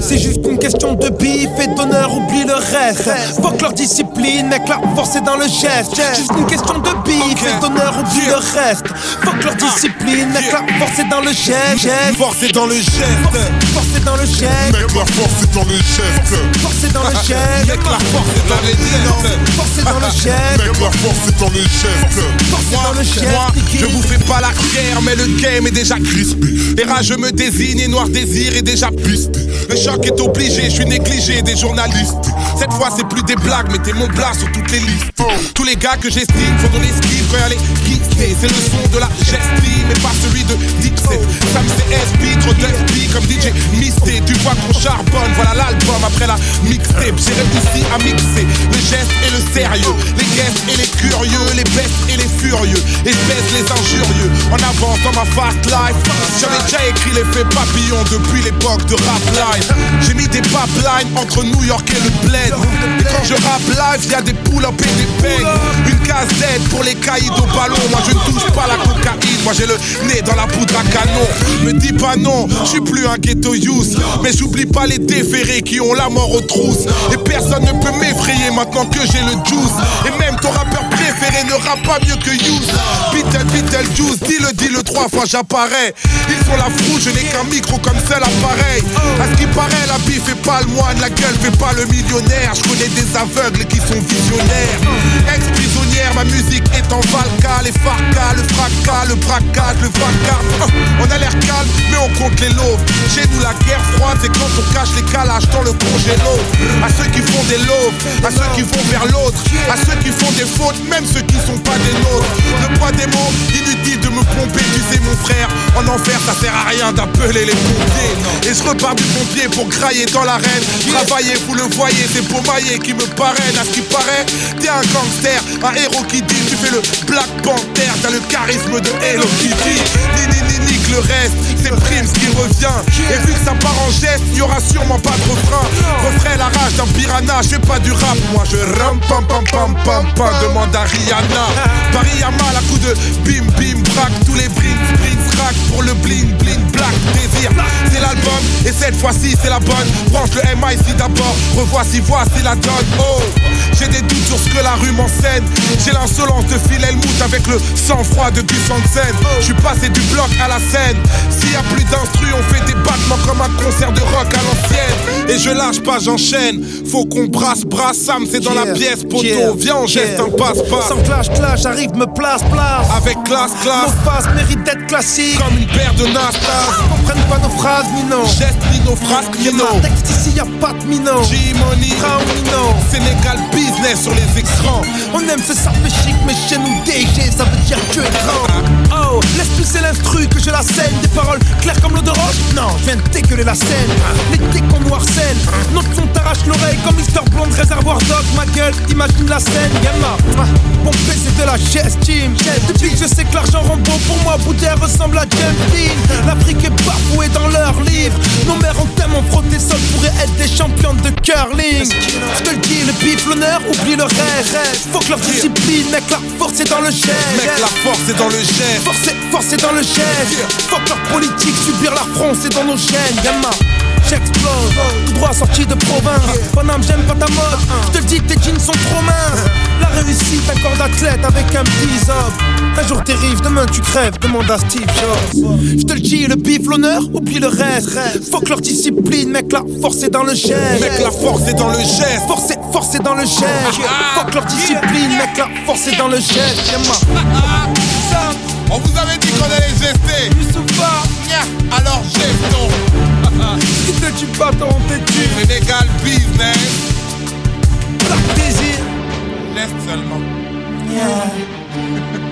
C'est juste une question de bif et d'honneur, oublie le reste. Fuck leur discipline, mec, la force est dans le geste. Juste une question de bif et d'honneur, oublie le reste. Fuck leur discipline, mec, la force est dans le geste. Force est dans le geste. Force est dans le geste. Mec, la force est dans le geste. Force est dans le geste. Mec, la force est dans le geste. Force est dans le geste. Mec, la force est dans le geste. Force est dans le geste. Je vous fais game est déjà crispé. Et rageux me désigne et noir désir est déjà pisté. Le choc est obligé, je suis négligé des journalistes. Cette fois, c'est plus des blagues, mettez mon plat sur toutes les listes. Tous les gars que j'estime font dans l'esquive les. C'est le son de la gestime, mais pas celui de d'SB comme DJ Misté. Tu vois qu'on charbonne, voilà l'album après la mixtape. J'ai réussi à mixer le geste et le sérieux, les guests et les curieux, les bestes et les furieux. Et les injurieux en avance dans ma fast life. J'avais déjà écrit l'effet papillon depuis l'époque de rap live. J'ai mis des pipelines entre New York et le bled. Et quand je rap live, y a des pull up et des peignes. Une case pour les caïds au ballon. Moi je ne touche pas la cocaïne, moi j'ai le nez dans la poudre à canon. Me dis pas non, je suis plus un ghetto youth. Mais j'oublie pas les déférés qui ont la mort aux trousses. Et personne ne peut m'effrayer maintenant que j'ai le juice. Et même ton rappeur préféré ne rappe pas mieux que Youth. Beatle, Beatle, Juice, dis-le, dis-le trois fois, j'apparais. Ils sont la frousse, je n'ai qu'un micro comme seul appareil. À ce qui paraît, la bif fait pas le moine, la gueule fait pas le millionnaire. Je connais des aveugles qui sont visionnaires. Ex-prisonnière, ma musique est en valka, les farcas, le fracas, le braquage, le vacarme. On a l'air calme, mais on compte les loaves. Chez nous, la guerre froide, c'est quand on cache les calages dans le congélo. À ceux qui font des loaves, à ceux qui vont vers l'autre, à ceux qui font des fautes, même ceux qui sont pas des nôtres. Le poids des mots, inutile de me pomper, tu sais mon frère. En enfer, ça sert à rien d'appeler les pompiers. Et je repars du pompier pour grailler dans l'arène. Travailler, vous le voyez, c'est Pomaillé qui me parraine. À ce qui paraît, t'es un gangster, un héros qui dit, tu fais le Black Panther, t'as le charisme de Hello Kitty. Ni, le reste, c'est Prims qui revient. Et vu que ça part en geste, y aura sûrement pas de refrain. Refrais la rage d'un piranha, je fais pas du rap, moi je ram pam pam pam pam pam, demande à Rihanna. Paris à mal à coup de bim bim braque, tous les brins sprints rack pour le bling C'est l'album et cette fois-ci c'est la bonne. Branche le MIC d'abord, revoici voici la donne. Oh, j'ai des doutes sur ce que la rue m'enseigne. J'ai l'insolence de Phil Helmut avec le sang-froid de Gus Hansen. Je suis passé du bloc à la scène. S'il y a plus d'instru, on fait des battements comme un Et je lâche pas, j'enchaîne. Faut qu'on brasse, brasse, Sam, c'est dans la pièce, poteau. yeah, Viens, on geste yeah. un passe-passe. Sans clash, clash, j'arrive, me place, place. Avec classe, classe, Nos phases méritent d'être classiques. comme une paire de Nastas. Comprennent pas nos phrases, ni non. Geste ni nos frasques, ni Y'a non. un texte ici, y'a pas de minot. G-Money, non. Sénégal business sur les écrans. On aime ce ça fait chic, mais chez nous DG, ça veut dire que grand. Oh, laisse pousser l'instru, je la scène. Des paroles claires comme l'eau de roche. Non, je viens de dégueuler la scène. Tics qu'on noircelle. Notre son t'arrache l'oreille comme Mister Blonde, réservoir dog. Ma gueule, imagine la scène. Gamma, mon PC de la gestime. Depuis que je sais que l'argent rend beau pour moi, Bouddha ressemble à James Dean. L'Afrique est bafouée dans leurs livres. Nos mères ont tellement frotté sol pourraient être des championnes de curling. Le reste. Faut que leur discipline, mec, la force est dans le geste. Mec, la force est dans le geste. Force est, force est dans le geste. Faut que leur politique, subir la France, c'est dans nos gènes, gamma. J'explose, tout droit sorti de province. Paname, j'aime pas ta mode. Je te dis, tes jeans sont trop minces. Réussite, un corps d'athlète avec un petit. Un jour t'arrives, demain tu crèves, demande à Steve Jobs. Je te le dis, le bif, l'honneur, oublie le reste. Faut que leur discipline, mec, la force est dans le geste. Mec, la force est dans le geste. Force est, force est dans le geste. Faut que leur discipline, mec, la force est dans le geste. Gamma. On vous avait dit qu'on allait gester. seulement. Yeah.